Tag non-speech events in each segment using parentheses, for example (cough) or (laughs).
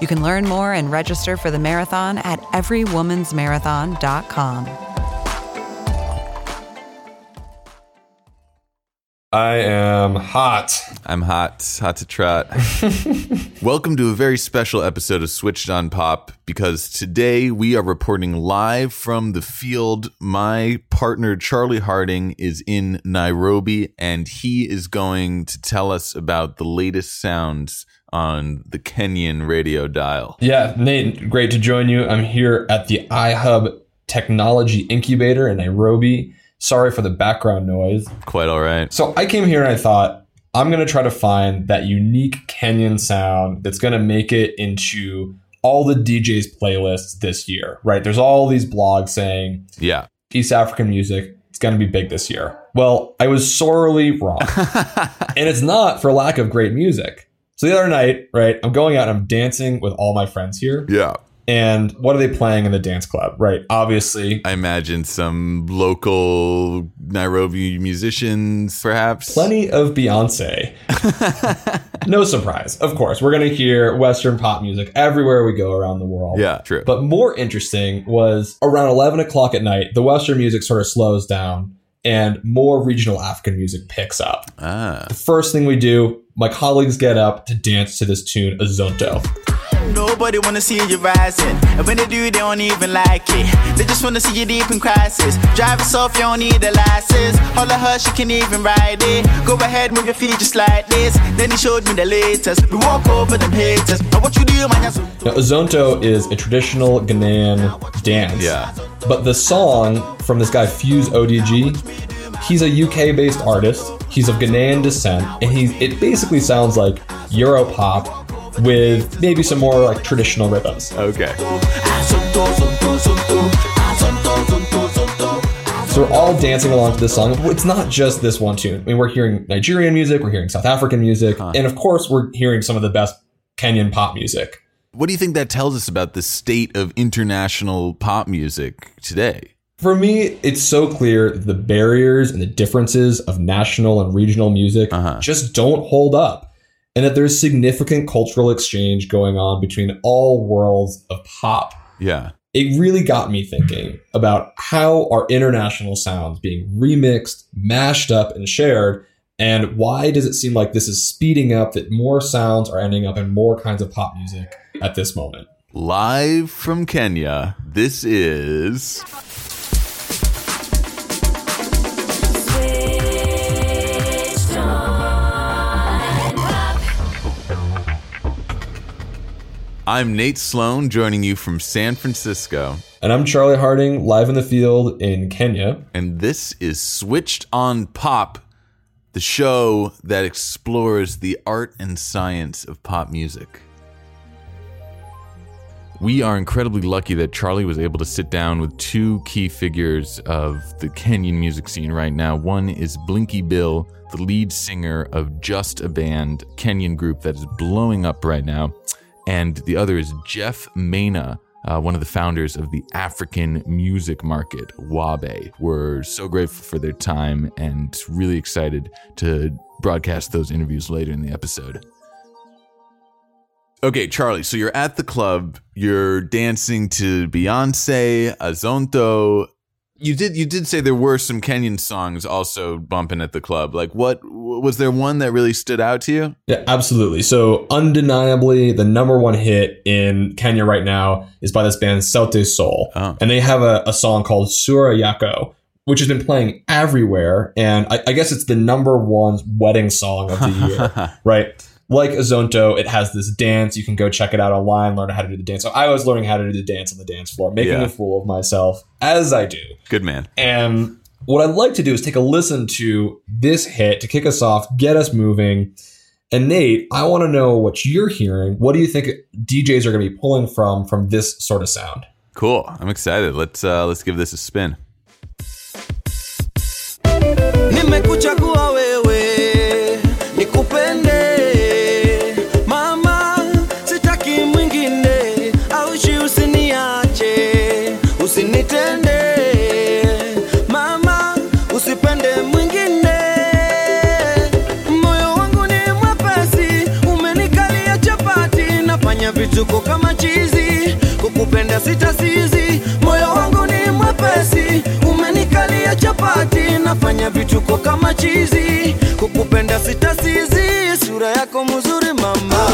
You can learn more and register for the marathon at everywomansmarathon.com. I am hot. I'm hot, hot to trot. (laughs) Welcome to a very special episode of Switched on Pop because today we are reporting live from the field. My partner Charlie Harding is in Nairobi and he is going to tell us about the latest sounds on the Kenyan radio dial. Yeah, Nate, great to join you. I'm here at the iHub Technology Incubator in Nairobi. Sorry for the background noise. Quite all right. So I came here and I thought, I'm going to try to find that unique Kenyan sound that's going to make it into all the DJs' playlists this year, right? There's all these blogs saying Yeah. East African music, it's going to be big this year. Well, I was sorely wrong. (laughs) and it's not for lack of great music. So the other night, right, I'm going out and I'm dancing with all my friends here. Yeah. And what are they playing in the dance club? Right. Obviously, I imagine some local Nairobi musicians, perhaps. plenty of Beyonce. (laughs) no surprise. Of course, we're going to hear Western pop music everywhere we go around the world. Yeah, true. But more interesting was around 11 o'clock at night, the Western music sort of slows down and more regional African music picks up. ah. The first thing we do, my colleagues get up to dance to this tune, Azonto. Nobody wanna see you rising. And when they do, they don't even like it. They just wanna see you deep in crisis. Drive us off, you don't need a license. Holla her, she can even ride it. Go ahead, move your feet just like this. Then he showed me the latest. We walk over them haters. Now what you do, man? Now, Azonto is a traditional Ghanaian dance. Yeah. But the song from this guy Fuse ODG, he's a UK based artist. He's of Ghanaian descent, and he it basically sounds like Europop with maybe some more like traditional rhythms. Okay. So we're all dancing along to this song. It's not just this one tune. I mean, we're hearing Nigerian music, we're hearing South African music, and of course, we're hearing some of the best Kenyan pop music. What do you think that tells us about the state of international pop music today? For me, it's so clear the barriers and the differences of national and regional music Uh-huh. just don't hold up, and that there's significant cultural exchange going on between all worlds of pop. Yeah. It really got me thinking about how are international sounds being remixed, mashed up, and shared, and why does it seem like this is speeding up, that more sounds are ending up in more kinds of pop music at this moment? Live from Kenya, this is. I'm Nate Sloan joining you from San Francisco, And I'm Charlie Harding, live in the field in Kenya. and this is Switched on Pop, the show that explores the art and science of pop music. We are incredibly lucky that Charlie was able to sit down with two key figures of the Kenyan music scene right now. One is Blinky Bill, the lead singer of Just a Band, Kenyan group that is blowing up right now. And the other is Jeff Mena, uh, one of the founders of the African music market, Wabe. We're so grateful for their time and really excited to broadcast those interviews later in the episode. Okay, Charlie, so you're at the club, you're dancing to Beyonce, Azonto. You did you did say there were some Kenyan songs also bumping at the club. Like what was there one that really stood out to you? Yeah, absolutely. So undeniably, the number one hit in Kenya right now is by this band Sauti Sol. Oh. and they have a, a song called Sura Yako, which has been playing everywhere, and I, I guess it's the number one wedding song of the year, (laughs) right? Like Azonto, it has this dance. You can go check it out online, learn how to do the dance. So I was learning how to do the dance on the dance floor, making Yeah. a fool of myself as I do. Good man. And what I'd like to do is take a listen to this hit to kick us off, get us moving. And Nate, I want to know what you're hearing. What do you think DJs are going to be pulling from from this sort of sound? Cool. I'm excited. Let's uh let's give this a spin. Chizi kukupenda sitasizi. Moyo wangu ni mwepesi umenikalia chapati. Nafanya vituko kama chizi kukupenda sitasizi. Sura yako mzuri mama.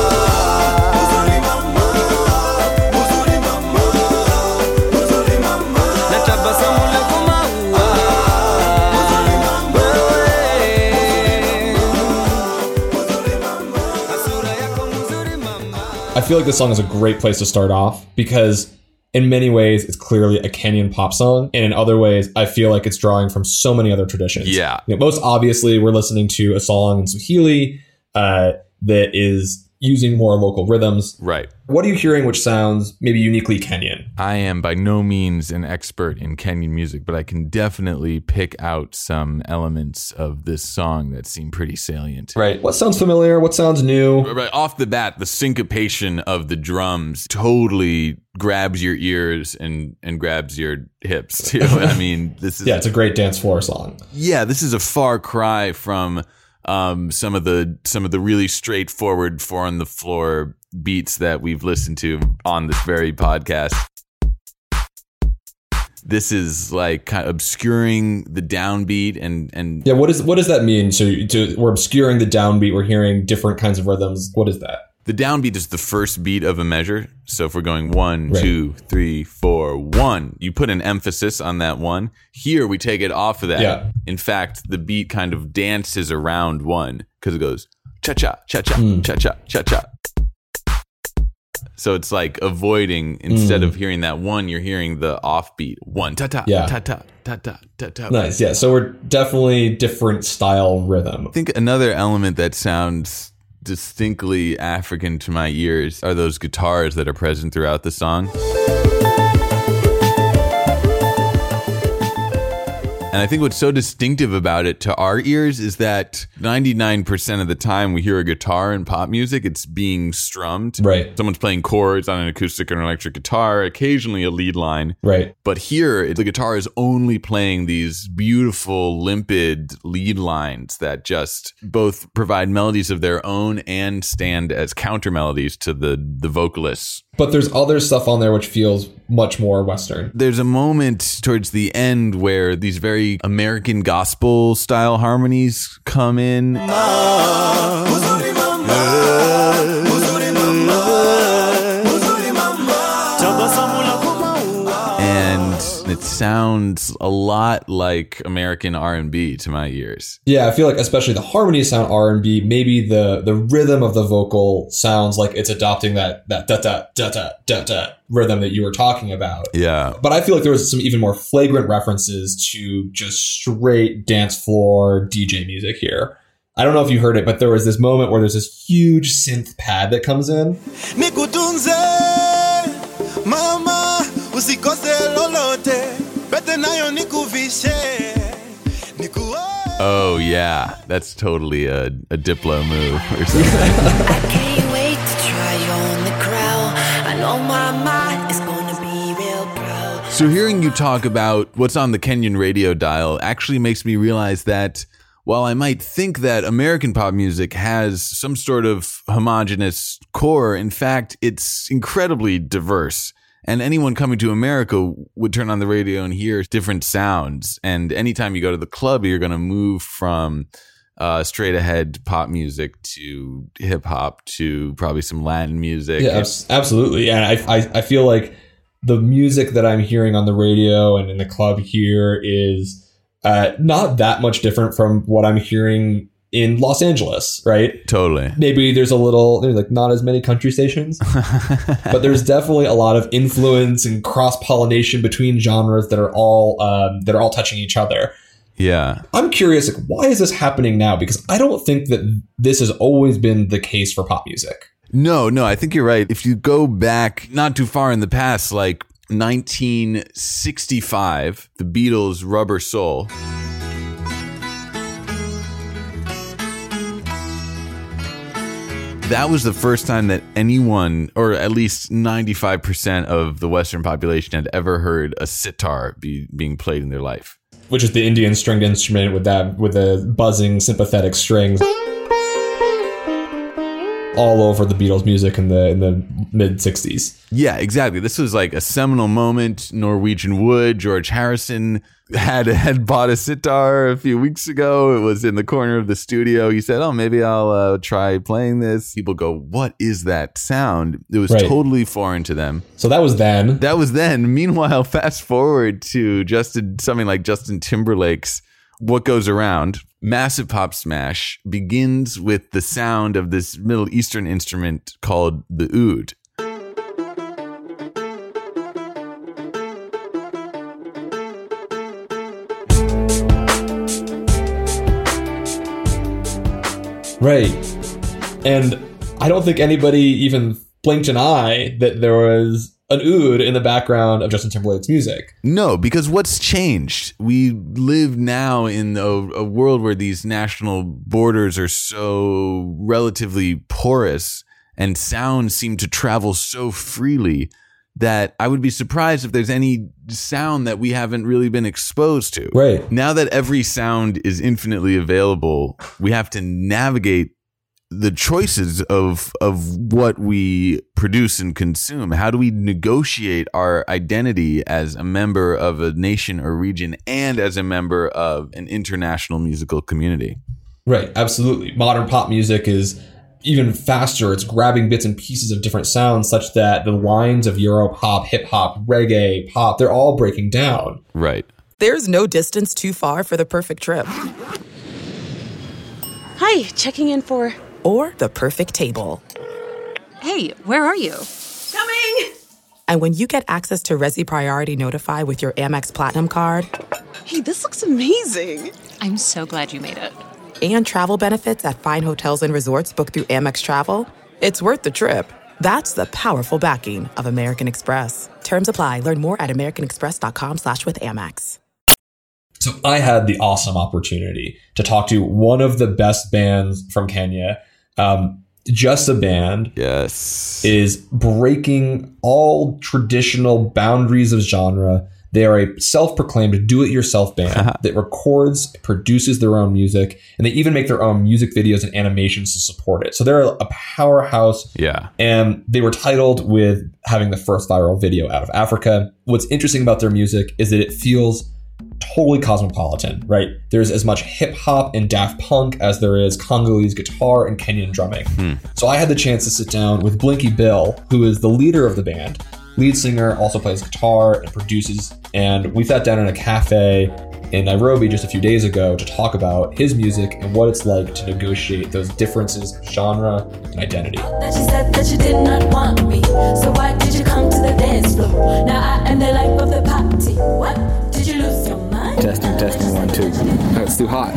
Feel like this song is a great place to start off because in many ways it's clearly a Kenyan pop song, and in other ways I feel like it's drawing from so many other traditions. Yeah. You know, most obviously, we're listening to a song in Swahili uh, that is using more local rhythms. Right. What are you hearing which sounds maybe uniquely Kenyan? I am by no means an expert in Kenyan music, but I can definitely pick out some elements of this song that seem pretty salient. Right. What sounds familiar? What sounds new? Right off the bat, the syncopation of the drums totally grabs your ears and and grabs your hips too. (laughs) I mean, this is Yeah, it's a great dance floor song. yeah, this is a far cry from um, some of the some of the really straightforward four on the floor beats that we've listened to on this very podcast. This is like kind of obscuring the downbeat and and Yeah, what is what does that mean? So to, we're obscuring the downbeat. We're hearing different kinds of rhythms. What is that? The downbeat is the first beat of a measure. So if we're going one, Right. two, three, four, one, you put an emphasis on that one. Here we take it off of that. Yeah. In fact, the beat kind of dances around one because it goes cha cha cha cha Hmm. cha cha cha cha. So it's like avoiding instead of hearing that one, you're hearing the offbeat one ta ta Hmm. Yeah. ta ta ta ta ta ta. Nice. Yeah. So we're definitely different style rhythm. I think another element that sounds distinctly African to my ears are those guitars that are present throughout the song. And I think what's so distinctive about it to our ears is that 99% of the time we hear a guitar in pop music, it's being strummed. Right. Someone's playing chords on an acoustic or an electric guitar, occasionally a lead line. Right. But here, the guitar is only playing these beautiful, limpid lead lines that just both provide melodies of their own and stand as counter melodies to the the vocalists. But there's other stuff on there which feels much more Western. There's a moment towards the end where these very American gospel style harmonies come in. Sounds a lot like American R&B to my ears. Yeah, I feel like especially the harmonies sound R and B. Maybe the the rhythm of the vocal sounds like it's adopting that that da da da da da da rhythm that you were talking about. Yeah. But I feel like there was some even more flagrant references to just straight dance floor DJ music here. I don't know if you heard it, but there was this moment where there's this huge synth pad that comes in. Oh yeah, that's totally a, a Diplo move or something. (laughs) Can't wait to try on the crowd. I know my mind is gonna be real proud. so hearing you talk about what's on the Kenyan radio dial actually makes me realize that while I might think that American pop music has some sort of homogenous core, in fact, it's incredibly diverse. And anyone coming to America would turn on the radio and hear different sounds. And anytime you go to the club, you're going to move from uh, straight ahead pop music to hip hop to probably some Latin music. Yeah, abs- absolutely. And I, I, I feel like the music that I'm hearing on the radio and in the club here is uh, not that much different from what I'm hearing in Los Angeles, right? Totally. Maybe there's a little, there's like not as many country stations, (laughs) but there's definitely a lot of influence and cross pollination between genres that are all um, that are all touching each other. Yeah. I'm curious, like, why is this happening now? Because I don't think that this has always been the case for pop music. No, no, I think you're right. If you go back not too far in the past, like 1965, the Beatles' Rubber Soul. That was the first time that anyone, or at least 95% of the Western population, had ever heard a sitar be, being played in their life. Which is the Indian stringed instrument with that with the buzzing sympathetic strings. All over the Beatles music in the in the mid '60s. Yeah, exactly. This was like a seminal moment. Norwegian Wood, George Harrison had had bought a sitar a few weeks ago. It was in the corner of the studio. He said, "Oh, maybe I'll uh, try playing this." People go, "What is that sound?" It was Right. totally foreign to them. So that was then. That was then. (laughs) Meanwhile, fast forward to Justin, something like Justin Timberlake's "What Goes Around." Massive pop smash begins with the sound of this Middle Eastern instrument called the oud. Right. And I don't think anybody even blinked an eye that there was an oud in the background of Justin Timberlake's music. No, because what's changed? We live now in a, a world where these national borders are so relatively porous and sounds seem to travel so freely that I would be surprised if there's any sound that we haven't really been exposed to. Right. Now that every sound is infinitely available, we have to navigate the choices of of what we produce and consume. How do we negotiate our identity as a member of a nation or region and as a member of an international musical community? Right, absolutely. Modern pop music is even faster. It's grabbing bits and pieces of different sounds such that the lines of Euro pop, hip hop, reggae, pop, they're all breaking down. Right. There's no distance too far for the perfect trip Hi, checking in for. or the perfect table. Hey, where are you? Coming! And when you get access to Resy Priority Notify with your Amex Platinum card Hey, this looks amazing. I'm so glad you made it. And travel benefits at fine hotels and resorts booked through Amex Travel, it's worth the trip. That's the powerful backing of American Express. Terms apply. Learn more at americanexpress.com slash with Amex. So I had the awesome opportunity to talk to one of the best bands from Kenya. Um, just a band Yes. is breaking all traditional boundaries of genre. They are a self-proclaimed do-it-yourself band uh-huh. that records, produces their own music, and they even make their own music videos and animations to support it. So they're a powerhouse yeah. and they were titled with having the first viral video out of Africa. What's interesting about their music is that it feels totally cosmopolitan, right? There's as much hip hop and Daft Punk as there is Congolese guitar and Kenyan drumming. Hmm. So I had the chance to sit down with Blinky Bill, who is the leader of the band. Lead singer also plays guitar and produces, and we sat down in a cafe in Nairobi just a few days ago to talk about his music and what it's like to negotiate those differences of genre and identity. Testing, testing, one, two. Oh, it's too hot.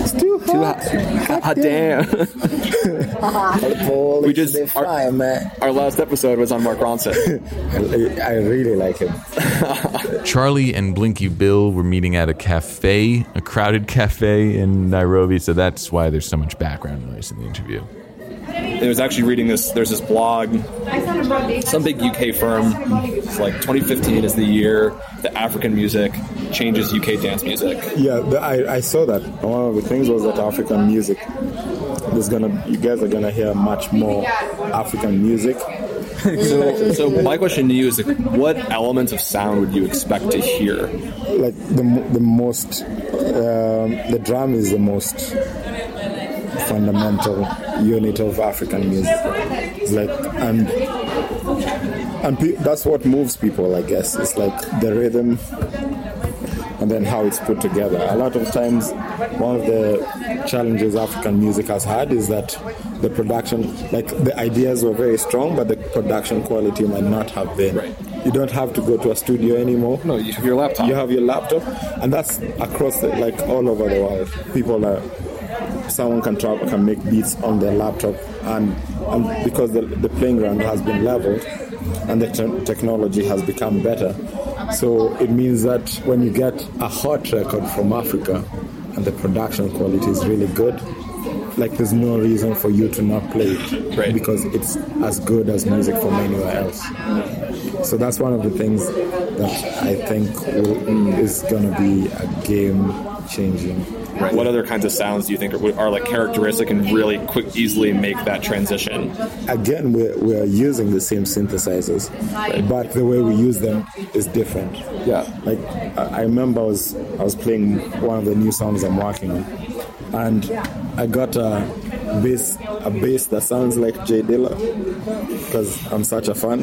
It's too hot. Too hot. Hot damn. (laughs) we just our, fine, man. our last episode was on Mark Ronson. I, (laughs) I really like him. (laughs) Charlie and Blinky Bill were meeting at a cafe, a crowded cafe in Nairobi, so that's why there's so much background noise in the interview. I was actually reading this. There's this blog. Some big UK firm. It's like 2015 is the year that African music changes UK dance music. Yeah, the, I, I saw that. One of the things was that African music. There's gonna, you guys are gonna hear much more African music (laughs) So, so my question to you is, like, what elements of sound would you expect to hear? Like the the most, um, the drum is the most fundamental unit of African music. It's like and and pe- that's what moves people, I guess. It's like the rhythm and then how it's put together. A lot of times, one of the challenges African music has had is that the production, like the ideas were very strong, but the production quality might not have been. You don't have to go to a studio anymore. No, you have your laptop. You have your laptop, and that's across the, like all over the world. People are someone can travel can make beats on their laptop and, and because the, the playing ground has been leveled and the te- technology has become better so it means that when you get a hot record from africa and the production quality is really good like there's no reason for you to not play it Right. because it's as good as music from anywhere else so that's one of the things that i think will, is going to be a game changing Right. What other kinds of sounds do you think are, are like characteristic and really quick, easily make that transition? again we're, we're using the same synthesizers but the way we use them is different Yeah. like i I remember i was i was playing one of the new songs i'm working on and i got a bass a bass that sounds like J Dilla because i'm such a fan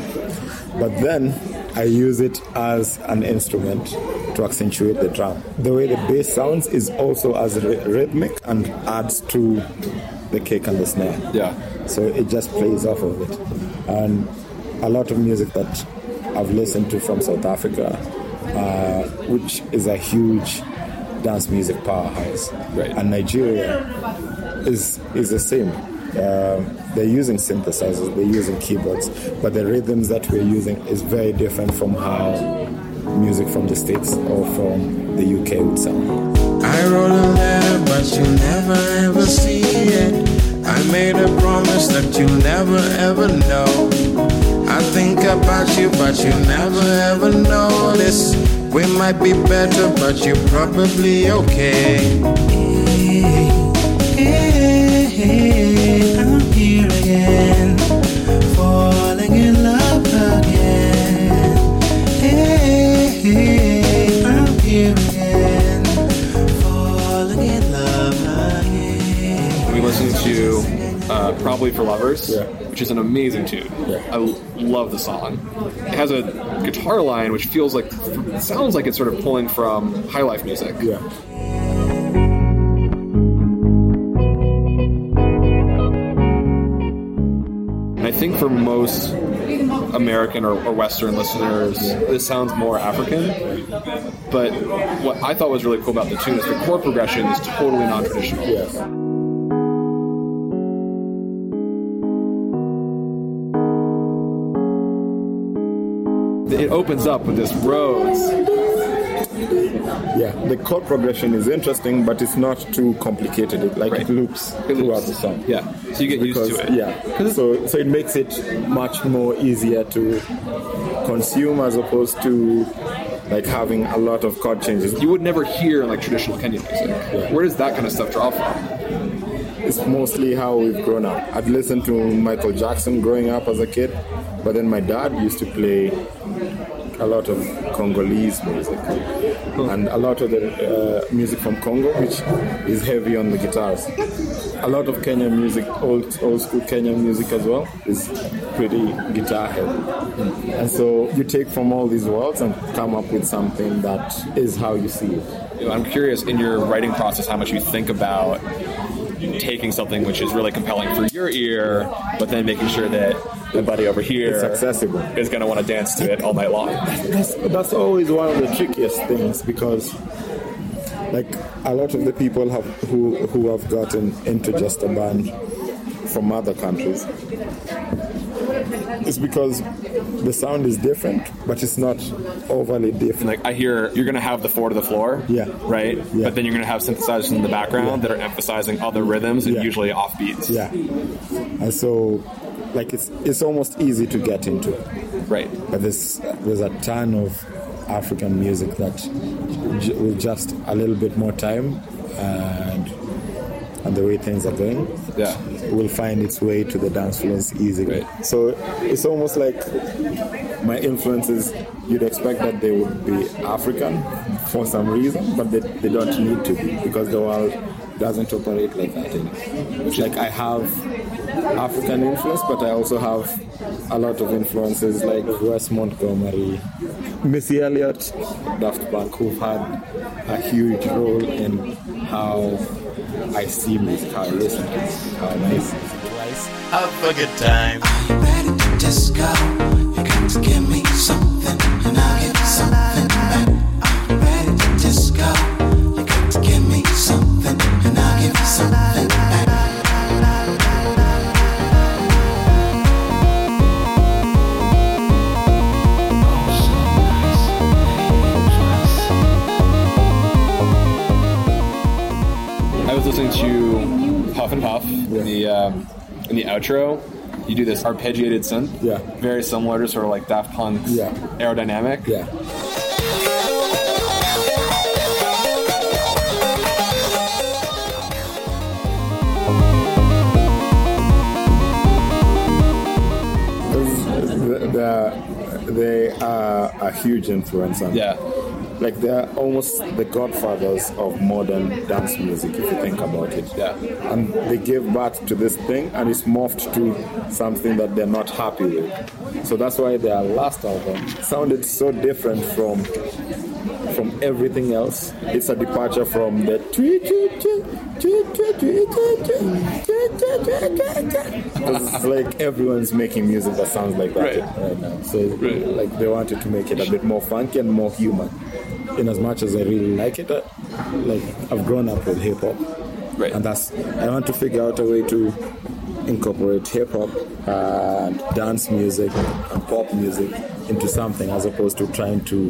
but then i use it as an instrument to accentuate the drum the way the bass sounds is also as ry- rhythmic and adds to the kick and the snare Yeah. so it just plays off of it. And a lot of music that I've listened to from South Africa, uh, which is a huge dance music powerhouse, Right. and Nigeria is is the same. Um they're using synthesizers, they're using keyboards, but the rhythms that we're using is very different from how music from the States or from the UK would sound. I wrote a letter, but you never ever see it. I made a promise that you never ever know. I think about you, but you never ever notice. We might be better, but you're probably okay. Uh, Probably for Lovers, Yeah. which is an amazing tune. I l- love the song. It has a guitar line which feels like, sounds like it's sort of pulling from high life music. Yeah. For most American or, or Western listeners, this sounds more African. But what I thought was really cool about the tune is the chord progression is totally non traditional. Yes. It opens up with this Rhodes. Yeah, the chord progression is interesting, but it's not too complicated. It, like Right. it loops It throughout loops. the song. Yeah, so you get used to it. Yeah, so so it makes it much more easier to consume as opposed to like having a lot of chord changes. You would never hear like traditional Kenyan music. Yeah. Where does that kind of stuff draw from? It's mostly how we've grown up. I'd listened to Michael Jackson growing up as a kid, but then my dad used to play a lot of Congolese music and a lot of the uh, music from Congo, which is heavy on the guitars. A lot of Kenyan music, old old school Kenyan music as well, is pretty guitar heavy. And so you take from all these worlds and come up with something that is how you see it. I'm curious in your writing process how much you think about taking something which is really compelling for your ear, but then making sure that the buddy over here It's accessible. is going to want to dance to it all night long. that's, that's always one of the trickiest things because like a lot of the people have who who have gotten into just a band from other countries it's because the sound is different but it's not overly different Like I hear you're going to have the four to the floor, Yeah. right? Yeah. But then you're going to have synthesizers in the background that are emphasizing other rhythms and Yeah. usually off beats. yeah and so like it's it's almost easy to get into Right. but there's there's a ton of African music that j- with just a little bit more time and and the way things are going, Yeah. will find its way to the dance floors easily. So it's almost like my influences. You'd expect that they would be African for some reason, but they, they don't need to be because the world doesn't operate like that. Anymore. Like I have African influence, but I also have a lot of influences like Wes Montgomery, Missy Elliott, Daft Punk, who've had a huge role in how I see music, how I listen to music, how I listen. Have a good time. ready to disco. You got to give me and Puff in the um, in the outro. You do this arpeggiated synth. Yeah. Very similar to sort of like Daft Punk's Yeah. aerodynamic. Yeah. The, they are a huge influence on Yeah. Like they're almost the godfathers of modern dance music if you think about it Yeah. and they gave birth to this thing and it's morphed to something that they're not happy with so that's why their last album sounded so different from from everything else. It's a departure from the because it's like everyone's making music that sounds like that right, right now. So right. like they wanted to make it a bit more funky and more human. In as much as I really like it, like I've grown up with hip hop, right. and that's I want to figure out a way to incorporate hip hop and dance music and pop music into something as opposed to trying to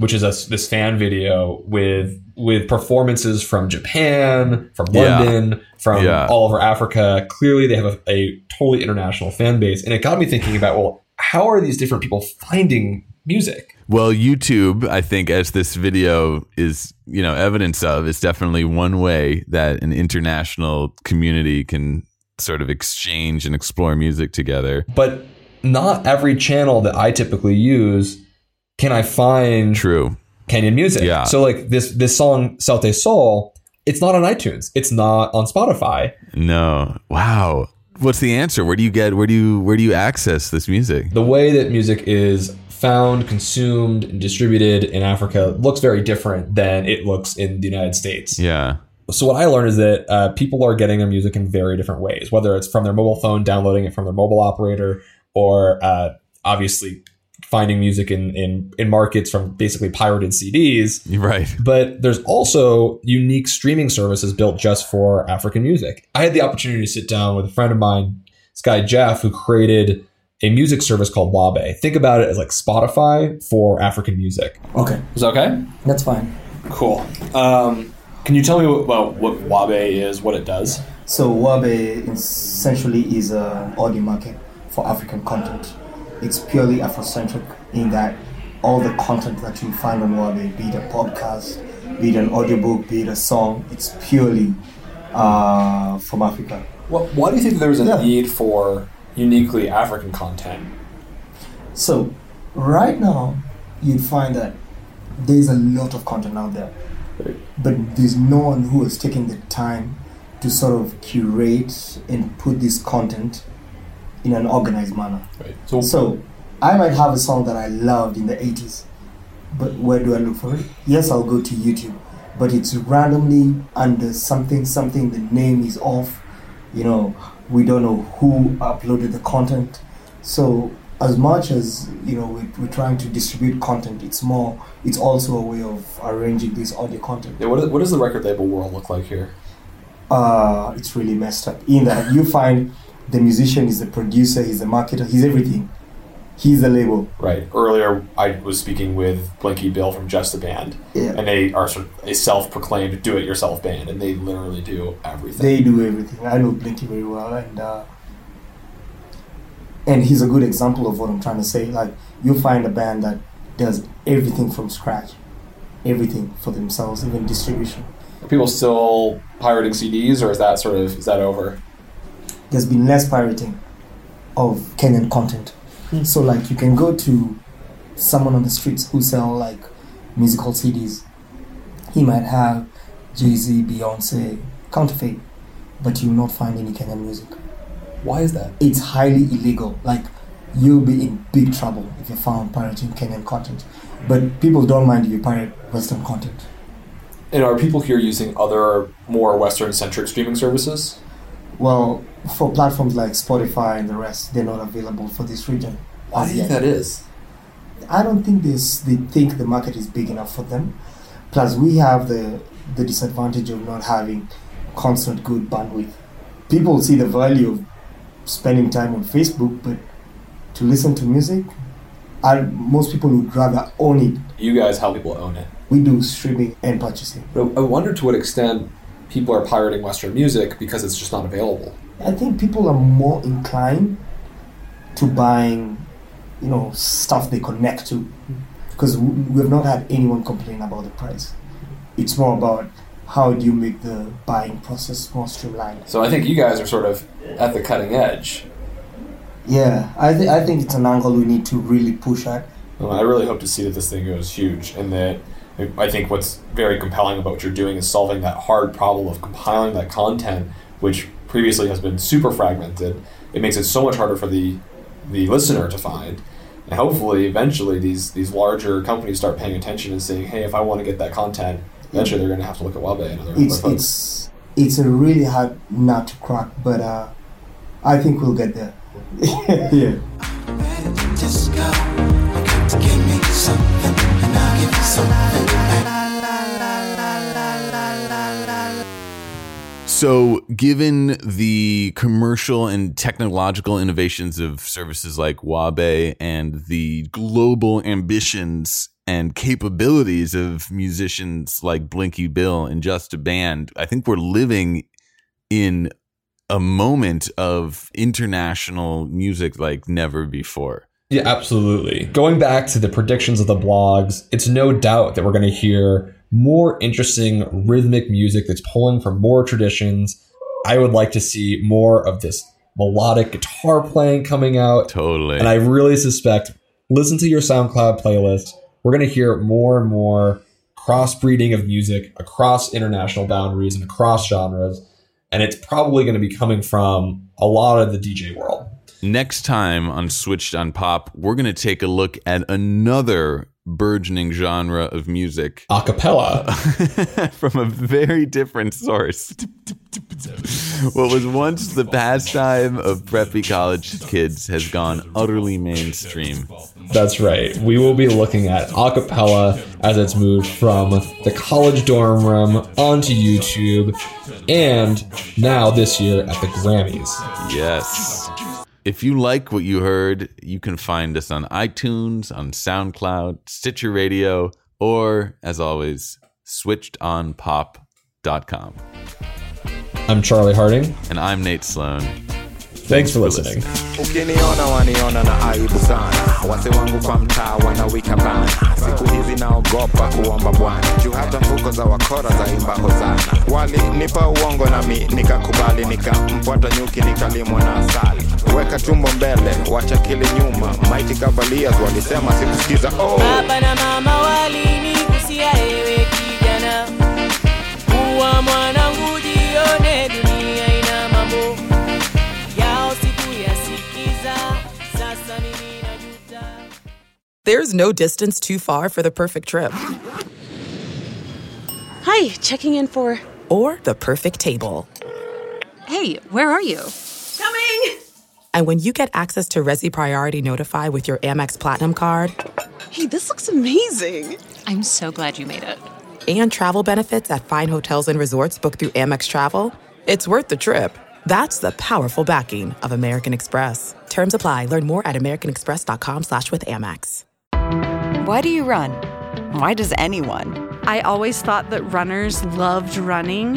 which is a, this fan video with with performances from Japan, from Yeah. London, from Yeah. all over Africa. Clearly, they have a, a totally international fan base, and it got me thinking about well, how are these different people finding music? Well, YouTube, I think, as this video is, you know, evidence of, is definitely one way that an international community can sort of exchange and explore music together. But not every channel that I typically use can I find True. Kenyan music. Yeah. So like this this song Sauti Sol, it's not on iTunes. It's not on Spotify. No. Wow. What's the answer? Where do you get? Where do you? Where do you access this music? The way that music is found, consumed, and distributed in Africa looks very different than it looks in the United States. Yeah. So what I learned is that uh, people are getting their music in very different ways, whether it's from their mobile phone, downloading it from their mobile operator, or uh, obviously finding music in, in in markets from basically pirated CDs. Right. But there's also unique streaming services built just for African music. I had the opportunity to sit down with a friend of mine, this guy Jeff, who created a music service called Wabe. Think about it as like Spotify for African music. Okay, Is that okay? that's fine. Cool. Um, can you tell me about what Wabe is, what it does? So Wabe essentially is an audio market for African content. It's purely Afrocentric in that all the content that you find on Wabe, be it a podcast, be it an audiobook, be it a song, it's purely uh, from Africa. What, why do you think there's a Yeah. need for uniquely African content? So right now, you'd find that there's a lot of content out there, but there's no one who has taken the time to sort of curate and put this content in an organized manner. Right. So, So I might have a song that I loved in the 80s, but where do I look for it? Yes, I'll go to YouTube, but it's randomly under something, something, the name is off. You know, we don't know who uploaded the content. So as much as you know we, we're trying to distribute content, it's more. It's also a way of arranging this audio content. yeah, what, what does the record label world look like here? uh, it's really messed up. In that you find the musician is a producer, he's a marketer, he's everything. He's a label. Right. Earlier, I was speaking with Blinky Bill from Just a Band, Yeah. and they are sort of a self-proclaimed do-it-yourself band, and they literally do everything. They do everything. I know Blinky very well, and uh, and he's a good example of what I'm trying to say. Like you find a band that does everything from scratch, everything for themselves, even distribution. Are people still pirating CDs, or is that sort of is that over? There's been less pirating of Kenyan content. Hmm. So like you can go to someone on the streets who sell like musical CDs. He might have Jay Z, Beyonce, counterfeit, but you will not find any Kenyan music. Why is that? It's highly illegal. Like you'll be in big trouble if you're found pirating Kenyan content. But people don't mind if you pirate Western content. And are people here using other more Western-centric streaming services? Well, for platforms like Spotify and the rest, they're not available for this region. Why do you think that is? I don't think this. They think the market is big enough for them. Plus, we have the the disadvantage of not having constant good bandwidth. People see the value of spending time on Facebook, but to listen to music, I, most people would rather own it. You guys help people own it. We do streaming and purchasing. But I wonder to what extent people are pirating Western music because it's just not available. I think people are more inclined to buying, you know, stuff they connect to, because we have not had anyone complain about the price. It's more about how do you make the buying process more streamlined. So I think you guys are sort of at the cutting edge. Yeah, I think I think it's an angle we need to really push at. Well, I really hope to see that this thing goes huge, and that I think what's very compelling about what you're doing is solving that hard problem of compiling that content, which previously has been super fragmented. It makes it so much harder for the the listener to find, and hopefully, eventually, these these larger companies start paying attention and saying, "Hey, if I want to get that content, eventually they're going to have to look at Wabe and other, other It's folks." it's it's a really hard nut to crack, but uh, I think we'll get there. (laughs) yeah. Just So, given the commercial and technological innovations of services like Wabe and the global ambitions and capabilities of musicians like Blinky Bill and Just a Band, I think we're living in a moment of international music like never before. Yeah, absolutely. Going back to the predictions of the blogs, it's no doubt that we're going to hear more interesting rhythmic music that's pulling from more traditions. I would like to see more of this melodic guitar playing coming out. Totally. And I really suspect, listen to your SoundCloud playlist. We're going to hear more and more crossbreeding of music across international boundaries and across genres. And it's probably going to be coming from a lot of the DJ world. Next time on Switched on Pop, we're going to take a look at another burgeoning genre of music. Acapella. (laughs) From a very different source. what was once the pastime of preppy college kids has gone utterly mainstream. That's right. We will be looking at acapella as it's moved from the college dorm room onto YouTube and now this year at the Grammys. Yes. If you like what you heard, you can find us on iTunes, on SoundCloud, Stitcher Radio, or, as always, switchedonpop.com. I'm Charlie Harding. And I'm Nate Sloan. Thanks for listening. Ukiniona waniona na aibu sana, wase wangu kwa mtaa wanawika. Siku hizi naogopa kuomba Bwana, juu hata mfuko za wakora za imba hosana. Walinipa uongo nami nikakubali, nikamfuata nyuki nikalimwa na asali. Weka tumbo mbele, wacha kile nyuma. Mighty Cavaliers walisema sikusikiza. Oh. Baba na mama walinigusia ewe kijana, kuwa mwanangu, jione dunia ina mambo yao sikuyasikiza, sasa mimi najuta. There's no distance too far for the perfect trip Hi, checking in for. or the perfect table. Hey, where are you? Coming! And when you get access to Resy Priority Notify with your Amex Platinum card Hey, this looks amazing. I'm so glad you made it. and travel benefits at fine hotels and resorts booked through Amex Travel, It's worth the trip. That's the powerful backing of American Express. Terms apply. Learn more at americanexpress.com slash with Amex. Why do you run? Why does anyone? I always thought that runners loved running,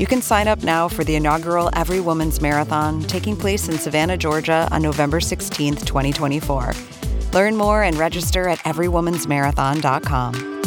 You can sign up now for the inaugural Every Woman's Marathon taking place in Savannah, Georgia on November 16th, 2024. Learn more and register at everywomansmarathon.com.